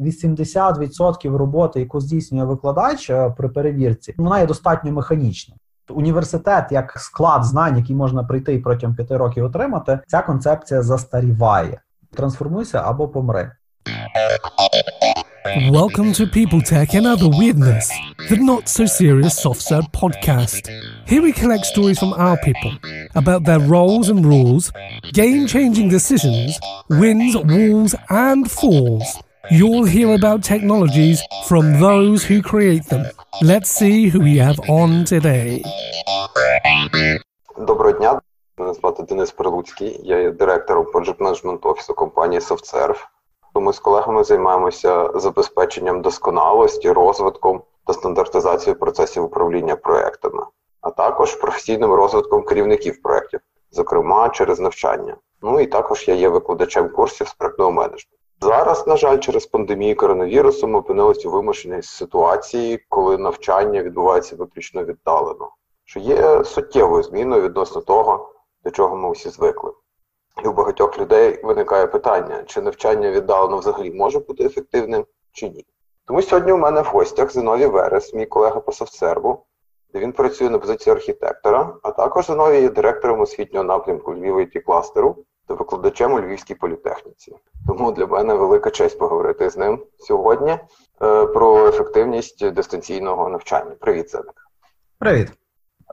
80% роботи, яку здійснює викладач е, при перевірці, вона є достатньо механічна. Університет як склад знань, який можна прийти і протягом п'яти років отримати, ця концепція застаріває. Трансформуйся або помри. Welcome to People Tech and Other Weirdness, the not so serious soft serve podcast. Here we collect stories from our people about their roles and rules, game changing decisions, wins, walls, and falls. You'll hear about technologies from those who create them. Let's see who we have on today. Доброго дня, мене звати Денис Прилуцький, я є директором Project Management офісу компанії SoftServe. Ми з колегами займаємося забезпеченням досконалості, розвитком та стандартизацією процесів управління проектами, а також професійним розвитком керівників проєктів, зокрема через навчання. Ну і також я є викладачем курсів з проектного менеджменту. Зараз, на жаль, через пандемію коронавірусу ми опинилися у вимушеній ситуації, коли навчання відбувається виключно віддалено, що є суттєвою зміною відносно того, до чого ми усі звикли. І у багатьох людей виникає питання, чи навчання віддалено взагалі може бути ефективним, чи ні. Тому сьогодні у мене в гостях Зиновій Верес, мій колега по софтсерву, де він працює на позиції архітектора, а також Зиновій є директором освітнього напрямку Львів it кластеру та викладачем у Львівській політехніці. Тому для мене велика честь поговорити з ним сьогодні е, про ефективність дистанційного навчання. Привіт, Зеник. Привіт.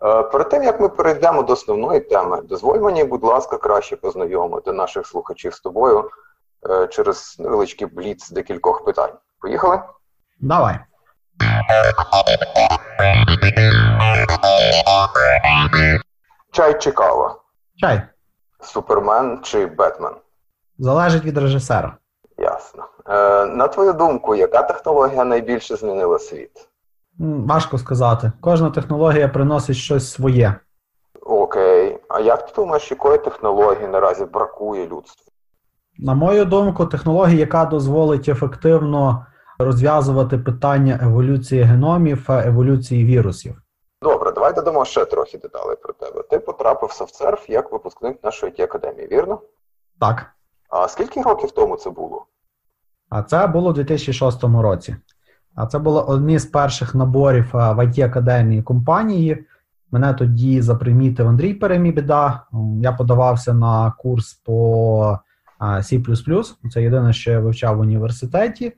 Е, перед тим як ми перейдемо до основної теми, дозволь мені, будь ласка, краще познайомити наших слухачів з тобою е, через невеличкий бліц декількох питань. Поїхали? Давай. Чай чи кава? Чай. Супермен чи Бетмен? Залежить від режисера. Ясно. Е, На твою думку, яка технологія найбільше змінила світ? Важко сказати. Кожна технологія приносить щось своє. Окей. А як ти думаєш, якої технології наразі бракує людству? На мою думку, технологія, яка дозволить ефективно розв'язувати питання еволюції геномів, еволюції вірусів. Добре, давай додамо ще трохи деталей про тебе. Ти потрапив в SoftServe як випускник нашої it академії, вірно? Так. А скільки років тому це було? А це було у 2006 році. А це було одні з перших наборів в it академії компанії. Мене тоді запримітив Андрій Перемібіда. Я подавався на курс по C++. Це єдине, що я вивчав в університеті.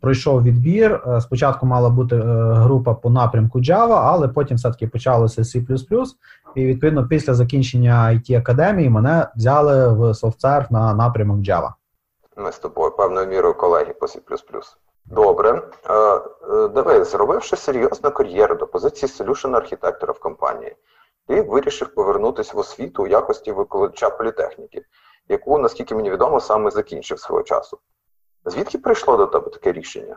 Пройшов відбір. Спочатку мала бути група по напрямку Java, але потім все-таки почалося C++. І відповідно після закінчення it академії мене взяли в SoftServe на напрямок Java. Ми з тобою певною мірою колеги по C++. Добре. Диви, зробивши серйозну кар'єру до позиції solution архітектора в компанії, ти вирішив повернутися в освіту у якості викладача політехніки, яку, наскільки мені відомо, саме закінчив свого часу. Звідки прийшло до тебе таке рішення?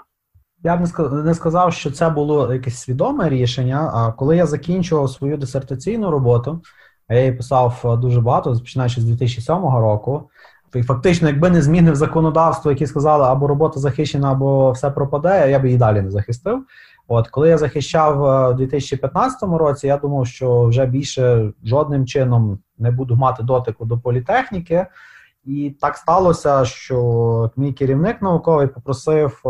Я б не сказав, що це було якесь свідоме рішення. А коли я закінчував свою дисертаційну роботу, а я її писав дуже багато, починаючи з 2007 року. І фактично, якби не змінив законодавство, які сказали, або робота захищена, або все пропаде, я б її далі не захистив. От коли я захищав у 2015 році, я думав, що вже більше жодним чином не буду мати дотику до політехніки. І так сталося, що мій керівник науковий попросив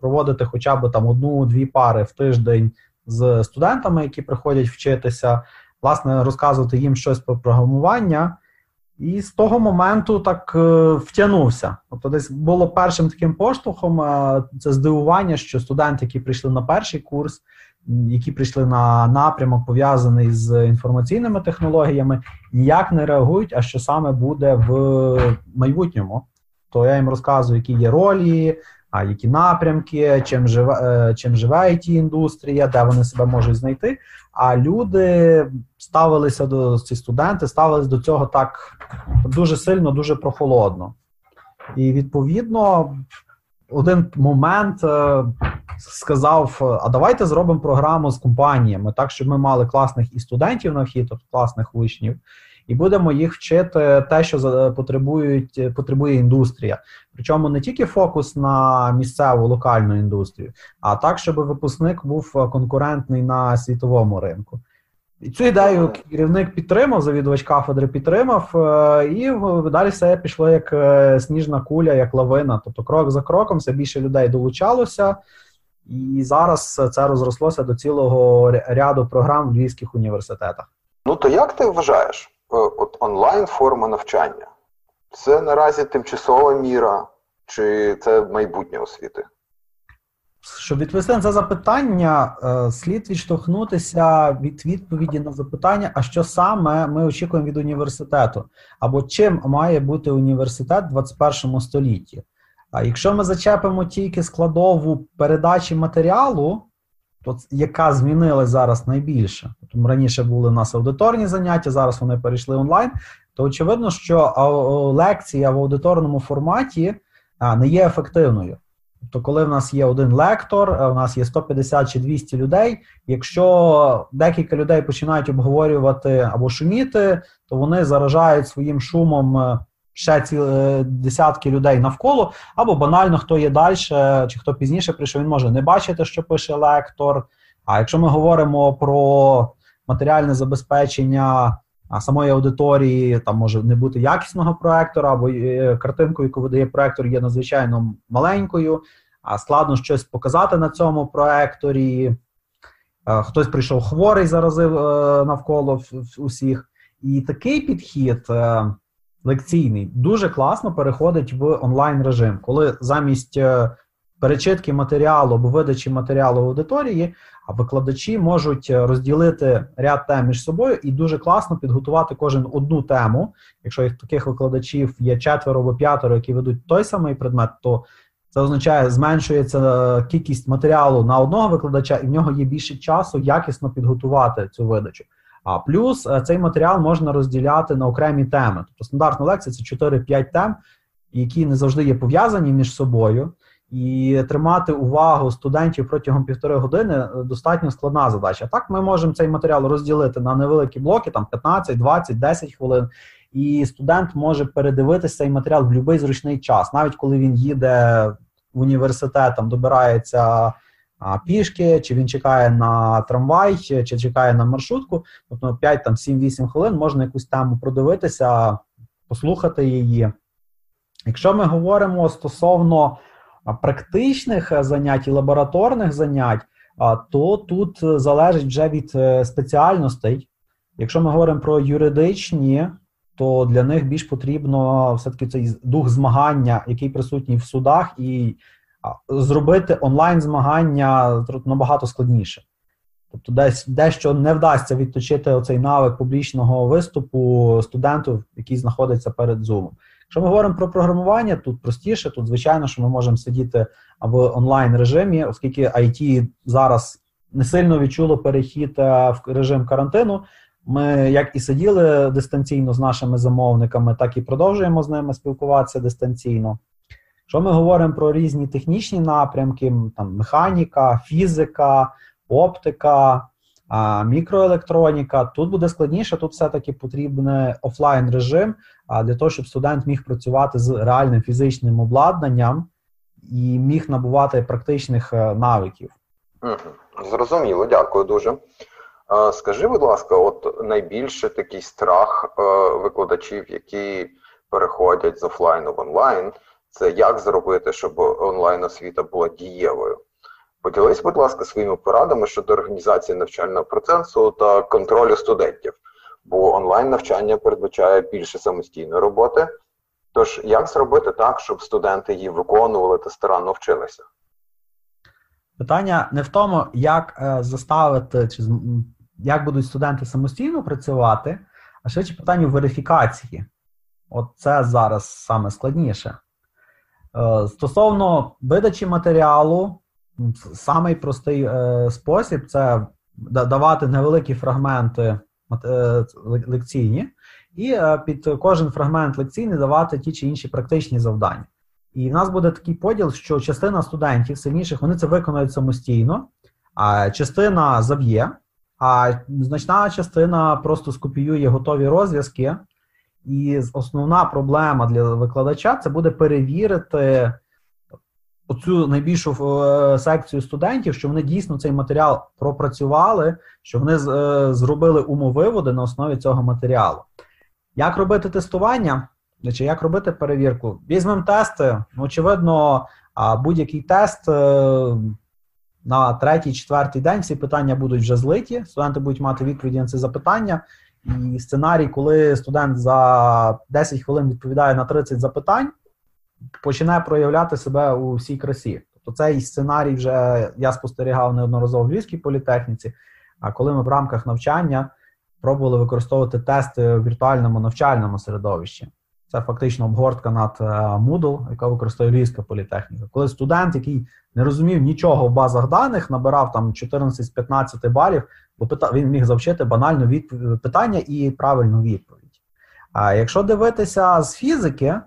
проводити хоча б там одну-дві пари в тиждень з студентами, які приходять вчитися, власне, розказувати їм щось про програмування. І з того моменту так втягнувся. Тобто, десь було першим таким поштовхом це здивування, що студенти, які прийшли на перший курс, які прийшли на напрямок, пов'язаний з інформаційними технологіями, ніяк не реагують, а що саме буде в майбутньому. То я їм розказую, які є ролі, а які напрямки, чим живе чим живе it індустрія, де вони себе можуть знайти. А люди ставилися до ці студенти, ставилися до цього так дуже сильно, дуже прохолодно. І відповідно, один момент сказав: а давайте зробимо програму з компаніями, так щоб ми мали класних і студентів на вхід, тобто класних учнів, і будемо їх вчити те, що потребують, потребує індустрія. Причому не тільки фокус на місцеву локальну індустрію, а так, щоб випускник був конкурентний на світовому ринку. І цю ідею керівник підтримав, завідувач кафедри підтримав, е, і далі все пішло як е, сніжна куля, як лавина. Тобто, крок за кроком все більше людей долучалося, і зараз це розрослося до цілого ряду програм в львівських університетах. Ну то як ти вважаєш, от онлайн форма навчання? Це наразі тимчасова міра, чи це майбутнє освіти? Щоб відповісти на це запитання, е, слід відштовхнутися від відповіді на запитання, а що саме ми очікуємо від університету, або чим має бути університет в 21 столітті. А якщо ми зачепимо тільки складову передачі матеріалу, то яка змінилась зараз найбільше, тому раніше були у нас аудиторні заняття, зараз вони перейшли онлайн, то очевидно, що лекція в аудиторному форматі не є ефективною. Тобто, коли в нас є один лектор, у нас є 150 чи 200 людей. Якщо декілька людей починають обговорювати або шуміти, то вони заражають своїм шумом е, ще ці е, десятки людей навколо, або банально хто є далі, чи хто пізніше прийшов, він може не бачити, що пише лектор. А якщо ми говоримо про матеріальне забезпечення самої аудиторії, там може не бути якісного проектора, або картинку, яку видає проектор, є надзвичайно маленькою, а складно щось показати на цьому проекторі. Хтось прийшов хворий, заразив е, навколо усіх. І такий підхід е, лекційний дуже класно переходить в онлайн режим, коли замість е, перечитки матеріалу або видачі матеріалу аудиторії, а викладачі можуть розділити ряд тем між собою і дуже класно підготувати кожен одну тему. Якщо їх таких викладачів є четверо або п'ятеро, які ведуть той самий предмет, то це означає, зменшується кількість матеріалу на одного викладача, і в нього є більше часу якісно підготувати цю видачу. А плюс е, цей матеріал можна розділяти на окремі теми. Тобто стандартна лекція це 4-5 тем, які не завжди є пов'язані між собою. І тримати увагу студентів протягом півтори години е, достатньо складна задача. Так, ми можемо цей матеріал розділити на невеликі блоки, там 15, 20, 10 хвилин, і студент може передивитися цей матеріал в будь-який зручний час, навіть коли він їде в університет, там добирається пішки, чи він чекає на трамвай, чи, чекає на маршрутку. Тобто 5, там 7-8 хвилин можна якусь тему продивитися, послухати її. Якщо ми говоримо стосовно практичних занять і лабораторних занять, то тут залежить вже від е, спеціальностей. Якщо ми говоримо про юридичні, то для них більш потрібно все-таки цей дух змагання, який присутній в судах, і зробити онлайн змагання набагато складніше. Тобто, десь дещо не вдасться відточити оцей навик публічного виступу студенту, який знаходиться перед Zoom. Якщо ми говоримо про програмування, тут простіше, тут звичайно, що ми можемо сидіти в онлайн режимі, оскільки IT зараз не сильно відчуло перехід е, в режим карантину. Ми як і сиділи дистанційно з нашими замовниками, так і продовжуємо з ними спілкуватися дистанційно. Якщо ми говоримо про різні технічні напрямки, там механіка, фізика, оптика, мікроелектроніка, тут буде складніше, тут все-таки потрібен офлайн режим для того, щоб студент міг працювати з реальним фізичним обладнанням і міг набувати практичних е, навиків. Зрозуміло, дякую дуже. Скажи, будь ласка, от найбільше такий страх е, викладачів, які переходять з офлайну в онлайн, це як зробити, щоб онлайн освіта була дієвою. Поділись, будь ласка, своїми порадами щодо організації навчального процесу та контролю студентів, бо онлайн навчання передбачає більше самостійної роботи. Тож, як зробити так, щоб студенти її виконували та старанно вчилися? Питання не в тому, як е, заставити чи як будуть студенти самостійно працювати, а швидше питання верифікації. От це зараз саме складніше. Е, стосовно видачі матеріалу, самий простий е, спосіб це давати невеликі фрагменти е, лекційні, і під кожен фрагмент лекційний давати ті чи інші практичні завдання. І в нас буде такий поділ, що частина студентів сильніших вони це виконують самостійно, а частина заб'є, а значна частина просто скопіює готові розв'язки. І основна проблема для викладача це буде перевірити оцю найбільшу е, секцію студентів, що вони дійсно цей матеріал пропрацювали, що вони е, зробили умовиводи на основі цього матеріалу. Як робити тестування? Чи як робити перевірку? Візьмемо тести. Очевидно, будь-який тест е, на третій, четвертий день всі питання будуть вже злиті. Студенти будуть мати відповіді на ці запитання. І сценарій, коли студент за 10 хвилин відповідає на 30 запитань, починає проявляти себе у всій красі. Тобто цей сценарій вже я спостерігав неодноразово в Львівській політехніці. А коли ми в рамках навчання пробували використовувати тести в віртуальному навчальному середовищі, це фактично обгортка над е, Moodle, яка використовує Львівська політехніка. Коли студент, який не розумів нічого в базах даних, набирав там 14 з 15 балів, бо він міг завчити банальну питання і правильну відповідь. А якщо дивитися з фізики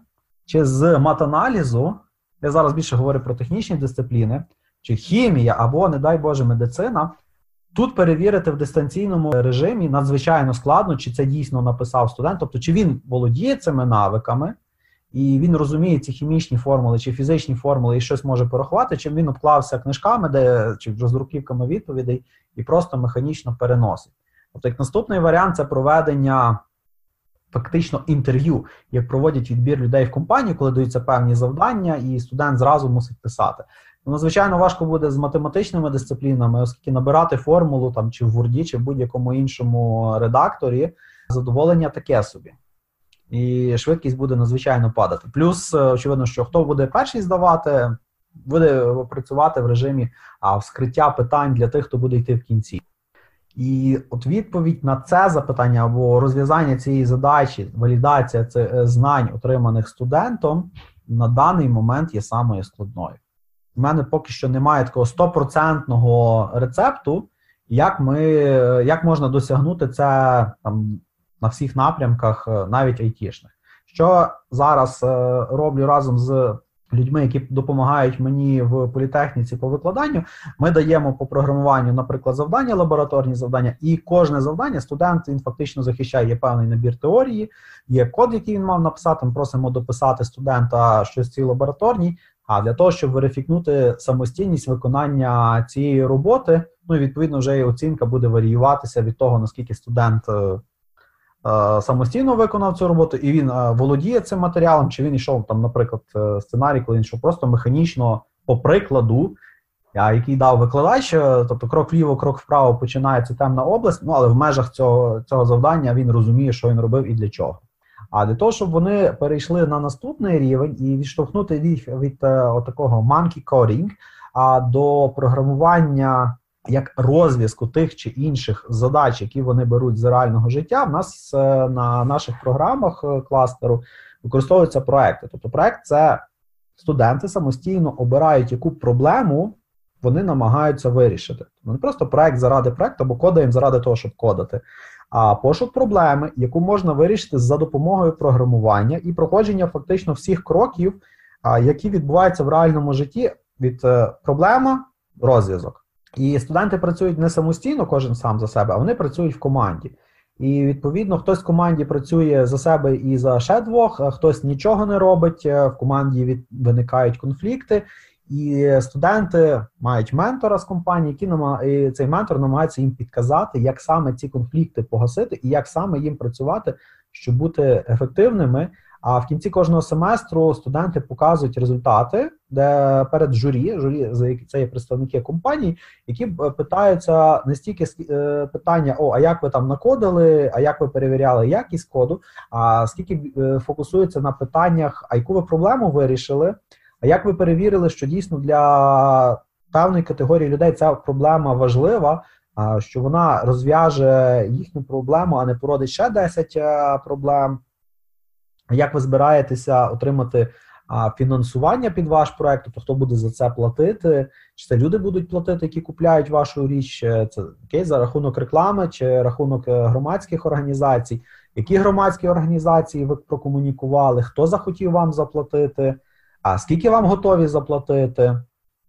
чи з матаналізу, я зараз більше говорю про технічні дисципліни, чи хімія або, не дай Боже, медицина. Тут перевірити в дистанційному режимі надзвичайно складно, чи це дійсно написав студент, тобто чи він володіє цими навиками, і він розуміє ці хімічні формули чи фізичні формули і щось може порахувати, чим він обклався книжками, де чи роздруківками відповідей і просто механічно переносить. Тобто, як наступний варіант це проведення фактично інтерв'ю, як проводять відбір людей в компанію, коли даються певні завдання, і студент зразу мусить писати. Ну, звичайно, важко буде з математичними дисциплінами, оскільки набирати формулу там чи в Word, чи в будь-якому іншому редакторі задоволення таке собі. І швидкість буде надзвичайно падати. Плюс, е, очевидно, що хто буде перший здавати, буде працювати в режимі а, вскриття питань для тих, хто буде йти в кінці. І от відповідь на це запитання або розв'язання цієї задачі, валідація цих е, знань, отриманих студентом, на даний момент є самою складною. У мене поки що немає такого стопроцентного рецепту, як ми, як можна досягнути це там на всіх напрямках, е, навіть айтішних. Що зараз е, роблю разом з людьми, які допомагають мені в політехніці по викладанню, ми даємо по програмуванню, наприклад, завдання, лабораторні завдання, і кожне завдання студент він фактично захищає певний набір теорії, є код, який він мав написати. Ми просимо дописати студента щось цій лабораторній. А для того, щоб верифікнути самостійність виконання цієї роботи, ну і відповідно вже і оцінка буде варіюватися від того, наскільки студент Е, самостійно виконав цю роботу, і він е, володіє цим матеріалом, чи він йшов там, наприклад, е, сценарій, коли він йшов просто механічно по прикладу, який дав викладач, тобто крок вліво, крок вправо починається темна область, ну але в межах цього цього завдання він розуміє, що він робив і для чого. А для того, щоб вони перейшли на наступний рівень і відштовхнути їх від, від такого monkey coding, а до програмування як розв'язку тих чи інших задач, які вони беруть з реального життя, в нас е, на наших програмах е, кластеру використовуються проекти. Тобто, проект це студенти самостійно обирають, яку проблему вони намагаються вирішити. Тобто не просто проект заради проекту або кодаємо заради того, щоб кодати. А пошук проблеми, яку можна вирішити за допомогою програмування і проходження фактично всіх кроків, які відбуваються в реальному житті від е, проблема розв'язок. І студенти працюють не самостійно, кожен сам за себе, а вони працюють в команді. І відповідно хтось в команді працює за себе і за ще двох, а хтось нічого не робить. Е, в команді від... виникають конфлікти, і студенти мають ментора з компанії, який намаг... і цей ментор намагається їм підказати, як саме ці конфлікти погасити, і як саме їм працювати, щоб бути ефективними. А в кінці кожного семестру студенти показують результати, де перед журі, журі це є представники компаній, які е, питаються не стільки е, питання: о, а як ви там накодили, а як ви перевіряли якість коду, а скільки е, фокусуються на питаннях, а яку ви проблему вирішили, а як ви перевірили, що дійсно для певної категорії людей ця проблема важлива. Що вона розв'яже їхню проблему, а не породить ще 10 проблем. Як ви збираєтеся отримати фінансування під ваш проект? Тобто хто буде за це платити? Чи це люди будуть платити, які купляють вашу річ? Це окей, за рахунок реклами чи рахунок е, громадських організацій? Які громадські організації ви прокомунікували? Хто захотів вам заплатити? А скільки вам готові заплатити?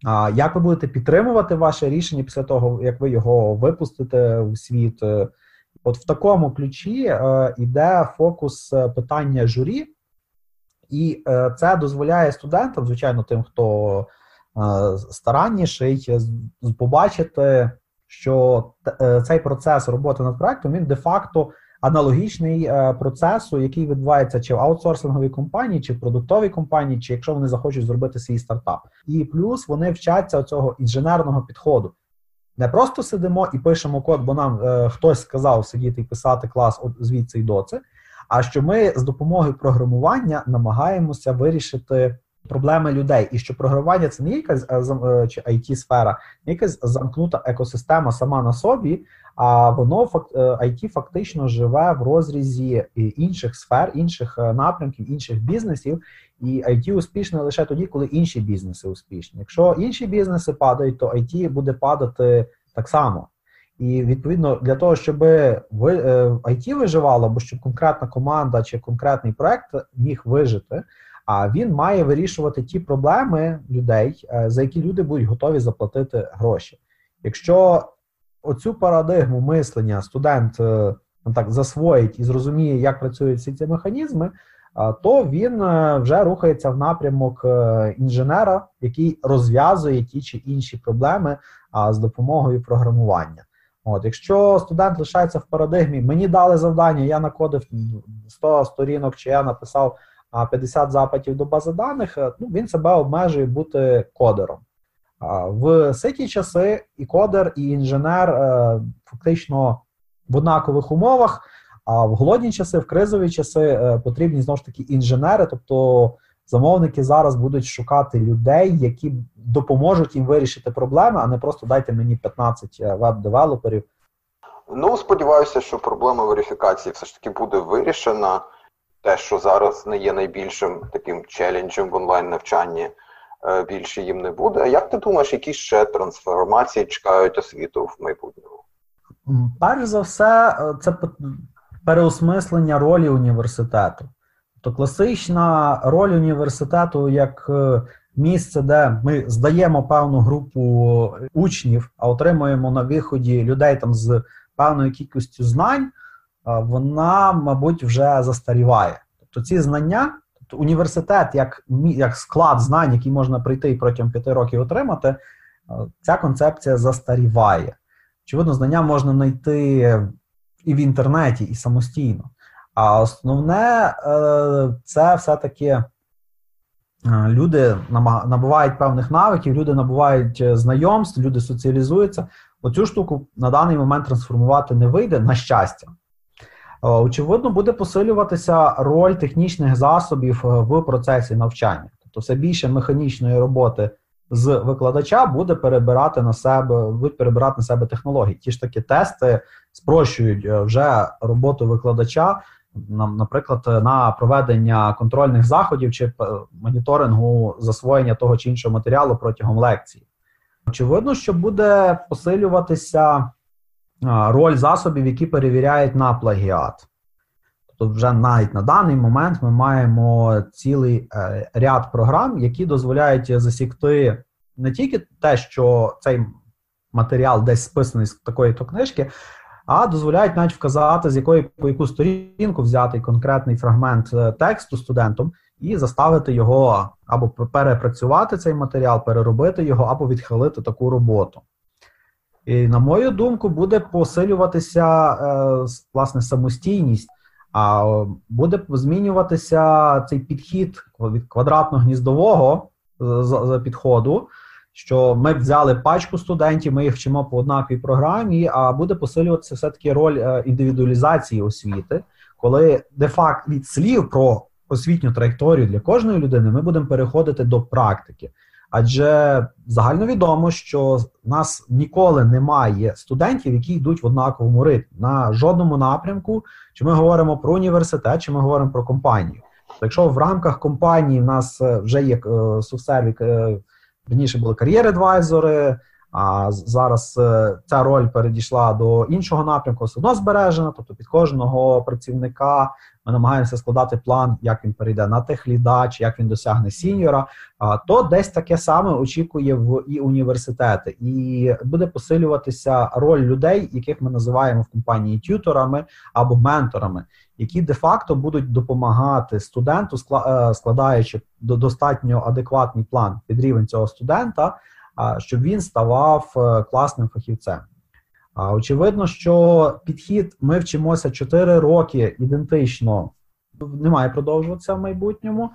А як ви будете підтримувати ваше рішення після того, як ви його випустите в світ? От в такому ключі е, фокус е, питання журі, і е, це дозволяє студентам, звичайно, тим, хто старанніший, побачити, що цей процес роботи над проектом він де-факто аналогічний е, процесу, який відбувається чи в аутсорсинговій компанії, чи в продуктовій компанії, чи якщо вони захочуть зробити свій стартап. І плюс вони вчаться цього інженерного підходу. Не просто сидимо і пишемо код, бо нам е, хтось сказав сидіти і писати клас от звідси й до це, а що ми з допомогою програмування намагаємося вирішити проблеми людей, і що програмування це не якась е, е, чи it сфера не якась замкнута екосистема сама на собі, а воно IT е, фактично живе в розрізі інших сфер, інших напрямків, інших бізнесів. І IT успішне лише тоді, коли інші бізнеси успішні. Якщо інші бізнеси падають, то IT буде падати так само. І відповідно для того, щоб IT виживало, або щоб конкретна команда чи конкретний проект міг вижити, а він має вирішувати ті проблеми людей, е, за які люди будуть готові заплатити гроші. Якщо оцю парадигму мислення студент е, ну, так засвоїть і зрозуміє, як працюють всі ці механізми, то він е, вже рухається в напрямок інженера, який розв'язує ті чи інші проблеми з допомогою програмування. От, Якщо студент лишається в парадигмі, мені дали завдання, я накодив 100 сторінок, чи я написав 50 запитів до бази даних, е, ну, він себе обмежує бути кодером. В ситі часи і кодер, і інженер е, фактично в однакових умовах, а в голодні часи, в кризові часи е, потрібні знову ж таки інженери, тобто замовники зараз будуть шукати людей, які допоможуть їм вирішити проблеми, а не просто дайте мені 15 веб-девелоперів. Ну, сподіваюся, що проблема верифікації все ж таки буде вирішена те, що зараз не є найбільшим таким челенджем в онлайн-навчанні, е, більше їм не буде. А як ти думаєш, які ще трансформації чекають освіту в майбутньому? Перш за все, е, це переосмислення ролі університету. Тобто класична роль університету як е, місце, де ми здаємо певну групу учнів, а отримуємо на виході людей там з певною кількістю знань вона, мабуть, вже застаріває. Тобто ці знання, тобто університет, як як склад знань, який можна прийти і протягом п'яти років отримати, ця концепція застаріває. Очевидно, знання можна знайти і в інтернеті, і самостійно. А основне е, це все-таки е, люди набувають певних навиків, люди набувають е, знайомств, люди соціалізуються. Оцю штуку на даний момент трансформувати не вийде, на щастя. Е, очевидно, буде посилюватися роль технічних засобів е, в процесі навчання, тобто все більше механічної роботи з викладача буде перебирати на себе, будуть перебирати на себе технології. Ті ж таки тести спрощують е, вже роботу викладача, наприклад, на проведення контрольних заходів чи моніторингу засвоєння того чи іншого матеріалу протягом лекції. Очевидно, що буде посилюватися роль засобів, які перевіряють на плагіат. Тобто, вже навіть на даний момент ми маємо цілий е, ряд програм, які дозволяють засікти не тільки те, що цей матеріал десь списаний з такої то книжки, а дозволяють навіть вказати, з якої по яку сторінку взяти конкретний фрагмент е, тексту студентом і заставити його або перепрацювати цей матеріал, переробити його, або відхилити таку роботу. І, на мою думку, буде посилюватися е, власне самостійність, а буде змінюватися цей підхід від квадратно-гніздового е, підходу. Що ми взяли пачку студентів, ми їх вчимо по однаковій програмі, а буде посилюватися все-таки роль е, індивідуалізації освіти, коли де-факт від слів про освітню траєкторію для кожної людини ми будемо переходити до практики. Адже загальновідомо, що в нас ніколи немає студентів, які йдуть в однаковому ритмі на жодному напрямку. Чи ми говоримо про університет, чи ми говоримо про компанію. Якщо в рамках компанії в нас е, вже є софтсерві, е, раніше були кар'єр-адвайзори, А зараз е, ця роль передійшла до іншого напрямку, все одно збережена. Тобто під кожного працівника ми намагаємося складати план, як він перейде на техліда, чи як він досягне сіньора. То десь таке саме очікує в і університети, і буде посилюватися роль людей, яких ми називаємо в компанії тюторами або менторами, які де-факто будуть допомагати студенту, е, складаючи достатньо адекватний план під рівень цього студента щоб він ставав е, класним фахівцем. Очевидно, що підхід ми вчимося 4 роки ідентично не має продовжуватися в майбутньому.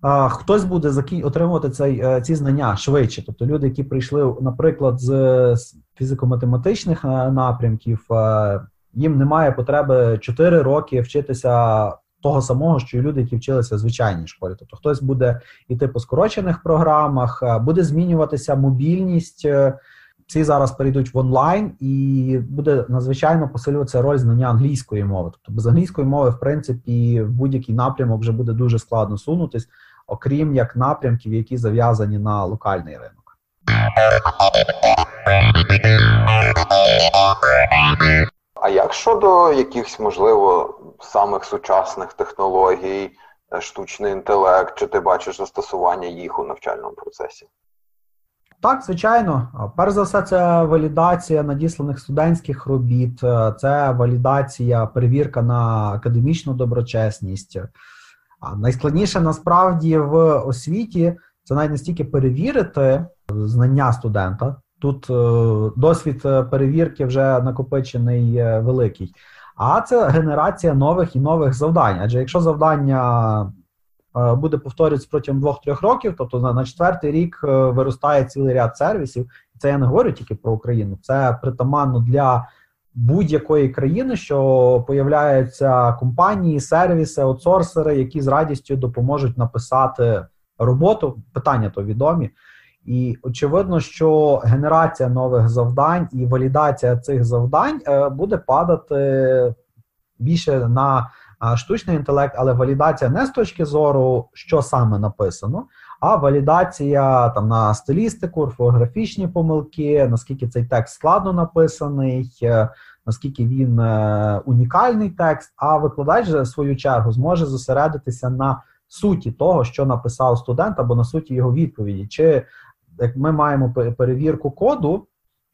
А, Хтось буде отримувати цей, е, ці знання швидше. Тобто люди, які прийшли, наприклад, з фізико-математичних е, напрямків, їм немає потреби 4 роки вчитися того самого, що і люди, які вчилися в звичайній школі. Тобто хтось буде йти по скорочених програмах, е, буде змінюватися мобільність. Всі зараз перейдуть в онлайн, і буде надзвичайно посилюватися роль знання англійської мови. Тобто без англійської мови, в принципі, в будь-який напрямок вже буде дуже складно сунутись, окрім як напрямків, які зав'язані на локальний ринок. А як щодо якихось, можливо, самих сучасних технологій, е, штучний інтелект, чи ти бачиш застосування їх у навчальному процесі? Так, звичайно. Перш за все, це валідація надісланих студентських робіт, е, це валідація, перевірка на академічну доброчесність. А найскладніше насправді в освіті це навіть не стільки перевірити знання студента. Тут е, досвід перевірки вже накопичений великий а це генерація нових і нових завдань. Адже якщо завдання е, буде повторюватися протягом двох-трьох років, тобто на, на четвертий рік е, виростає цілий ряд сервісів, це я не говорю тільки про Україну, це притаманно для. Будь-якої країни, що появляються компанії, сервіси, аутсорсери, які з радістю допоможуть написати роботу. Питання то відомі. І очевидно, що генерація нових завдань і валідація цих завдань е, буде падати більше на штучний інтелект, але валідація не з точки зору, що саме написано, а валідація там на стилістику, орфографічні помилки, наскільки цей текст складно написаний, е, наскільки він е, унікальний текст. А викладач в свою чергу зможе зосередитися на суті того, що написав студент, або на суті його відповіді. чи як ми маємо перевірку коду,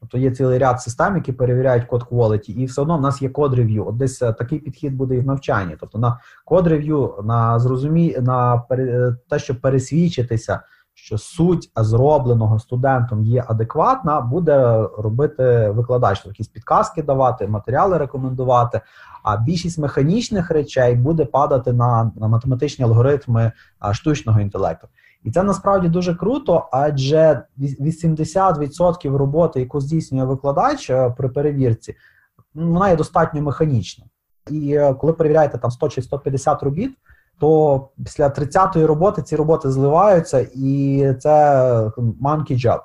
тобто є цілий ряд систем, які перевіряють код quality, і все одно в нас є код рев'ю. От десь е, такий підхід буде і в навчанні. Тобто на код рев'ю, на зрозумі, на е, те, щоб пересвідчитися, що суть зробленого студентом є адекватна, буде робити викладач, тобто якісь підказки давати, матеріали рекомендувати. А більшість механічних речей буде падати на, на математичні алгоритми штучного інтелекту. І це насправді дуже круто, адже 80% роботи, яку здійснює викладач е, при перевірці, вона є достатньо механічна. І е, коли перевіряєте там 100 чи 150 робіт, то після 30-ї роботи ці роботи зливаються, і це monkey job.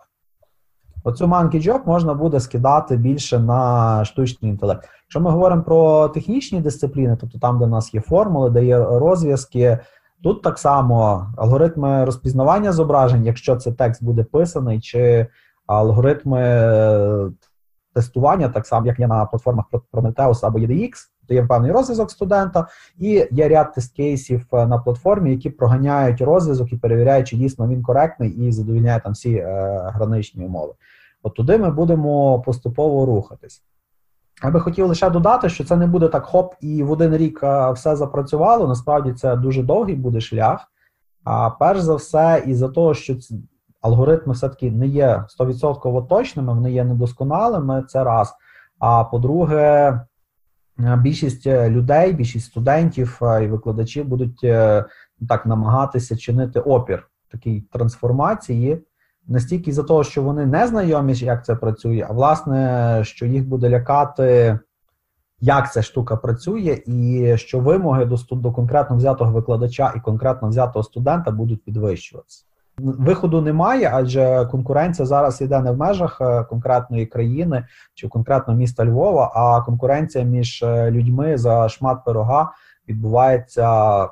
Оцю monkey job можна буде скидати більше на штучний інтелект. Якщо ми говоримо про технічні дисципліни, тобто там, де в нас є формули, де є розв'язки. Тут так само алгоритми розпізнавання зображень, якщо це текст буде писаний, чи алгоритми е, тестування, так само, як є на платформах Prometheus або EDX, то є певний розв'язок студента, і є ряд тест-кейсів е, на платформі, які проганяють розв'язок і перевіряють, чи дійсно він коректний і задовільняє там всі е, граничні умови. От туди ми будемо поступово рухатись. Я би хотів лише додати, що це не буде так хоп, і в один рік все запрацювало. Насправді це дуже довгий буде шлях. А перш за все, і за того, що алгоритми все-таки не є 100% точними, вони є недосконалими, це раз. А по-друге, більшість людей, більшість студентів і викладачів будуть е, так намагатися чинити опір такій трансформації не стільки за того, що вони не знайомі, як це працює, а власне, що їх буде лякати, як ця штука працює, і що вимоги до до конкретно взятого викладача і конкретно взятого студента будуть підвищуватися. Виходу немає, адже конкуренція зараз йде не в межах е, конкретної країни чи конкретно міста Львова, а конкуренція між е, людьми за шмат пирога відбувається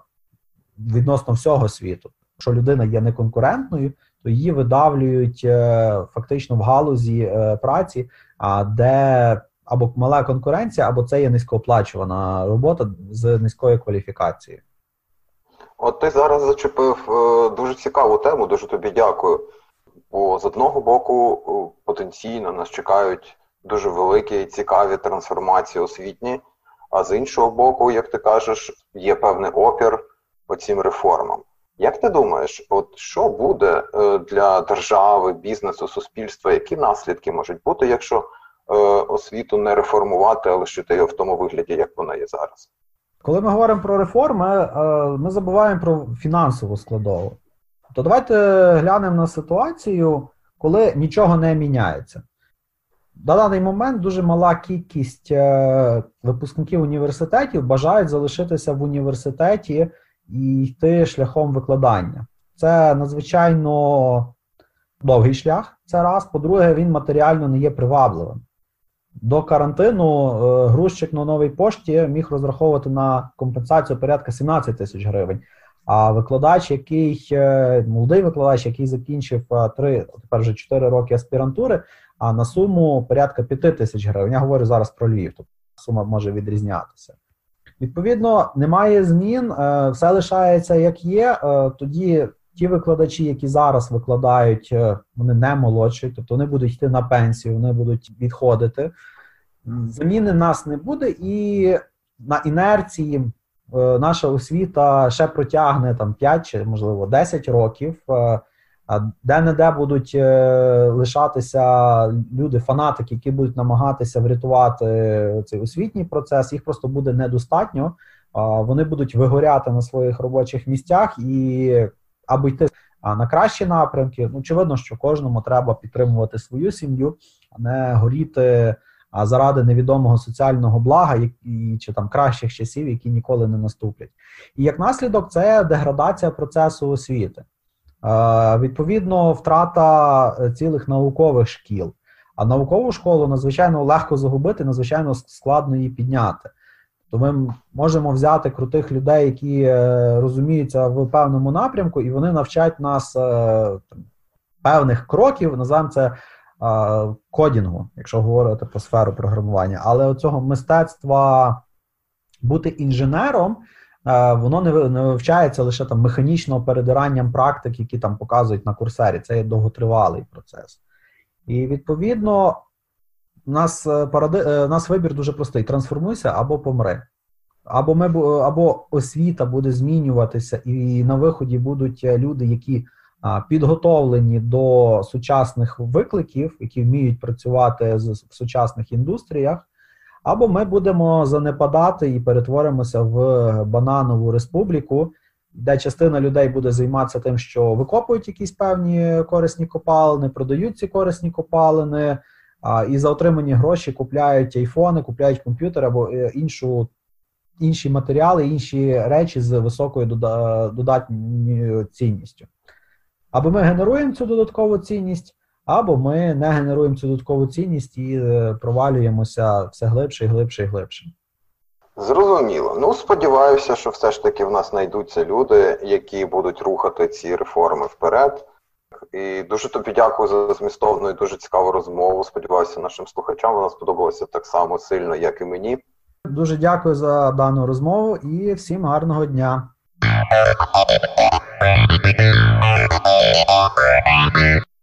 відносно всього світу. Якщо людина є неконкурентною, то її видавлюють е, фактично в галузі е, праці, де або мала конкуренція, або це є низькооплачувана робота з низькою кваліфікацією. От ти зараз зачепив е, дуже цікаву тему, дуже тобі дякую. Бо з одного боку потенційно нас чекають дуже великі і цікаві трансформації освітні, а з іншого боку, як ти кажеш, є певний опір по цим реформам. Як ти думаєш, от що буде е, для держави, бізнесу, суспільства, які наслідки можуть бути, якщо е, освіту не реформувати, а лишити її в тому вигляді, як вона є зараз? Коли ми говоримо про реформи, е, ми забуваємо про фінансову складову. То давайте глянемо на ситуацію, коли нічого не міняється. На даний момент дуже мала кількість випускників університетів бажають залишитися в університеті і йти шляхом викладання. Це надзвичайно довгий шлях. Це раз. По-друге, він матеріально не є привабливим. До карантину е, грузчик на новій пошті міг розраховувати на компенсацію порядка 17 тисяч гривень. А викладач, який е, молодий викладач, який закінчив 3, е, тепер вже 4 роки аспірантури, а на суму порядка 5 тисяч гривень. Я говорю зараз про Львів, тобто сума може відрізнятися. Відповідно, немає змін, е, все лишається як є. Е, тоді ті викладачі, які зараз викладають, е, вони не молодші, тобто вони будуть йти на пенсію, вони будуть відходити. Зміни нас не буде, і на інерції наша освіта ще протягне там 5 чи можливо 10 років де-не-де будуть е, лишатися люди, фанатики, які будуть намагатися врятувати цей освітній процес. Їх просто буде недостатньо. Вони будуть вигоряти на своїх робочих місцях і аби йти на кращі напрямки. Ну, очевидно, що кожному треба підтримувати свою сім'ю, а не горіти заради невідомого соціального блага і чи там кращих часів, які ніколи не наступлять. І як наслідок, це деградація процесу освіти. Відповідно, втрата е, цілих наукових шкіл. А наукову школу надзвичайно легко загубити, надзвичайно складно її підняти. То ми можемо взяти крутих людей, які е, розуміються в певному напрямку, і вони навчать нас е, певних кроків, називаємо це кодінгу, якщо говорити про сферу програмування. Але цього мистецтва бути інженером Е, воно не не вивчається лише там механічно передиранням практик, які там показують на курсері. Це є довготривалий процес. І відповідно, у нас е, паради... у е, нас вибір дуже простий: трансформуйся або помри. Або ми або освіта буде змінюватися, і на виході будуть люди, які підготовлені до сучасних викликів, які вміють працювати в сучасних індустріях. Або ми будемо занепадати і перетворимося в бананову республіку, де частина людей буде займатися тим, що викопують якісь певні корисні копалини, продають ці корисні копалини, а, і за отримані гроші купляють айфони, купляють комп'ютери або е, іншу. Інші матеріали, інші речі з високою додатньою цінністю. Або ми генеруємо цю додаткову цінність, або ми не генеруємо цю додаткову цінність і е, провалюємося все глибше і глибше і глибше. Зрозуміло. Ну, сподіваюся, що все ж таки в нас знайдуться люди, які будуть рухати ці реформи вперед. І дуже тобі дякую за змістовну і дуже цікаву розмову. Сподіваюся, нашим слухачам вона сподобалася так само сильно, як і мені. Дуже дякую за дану розмову і всім гарного дня.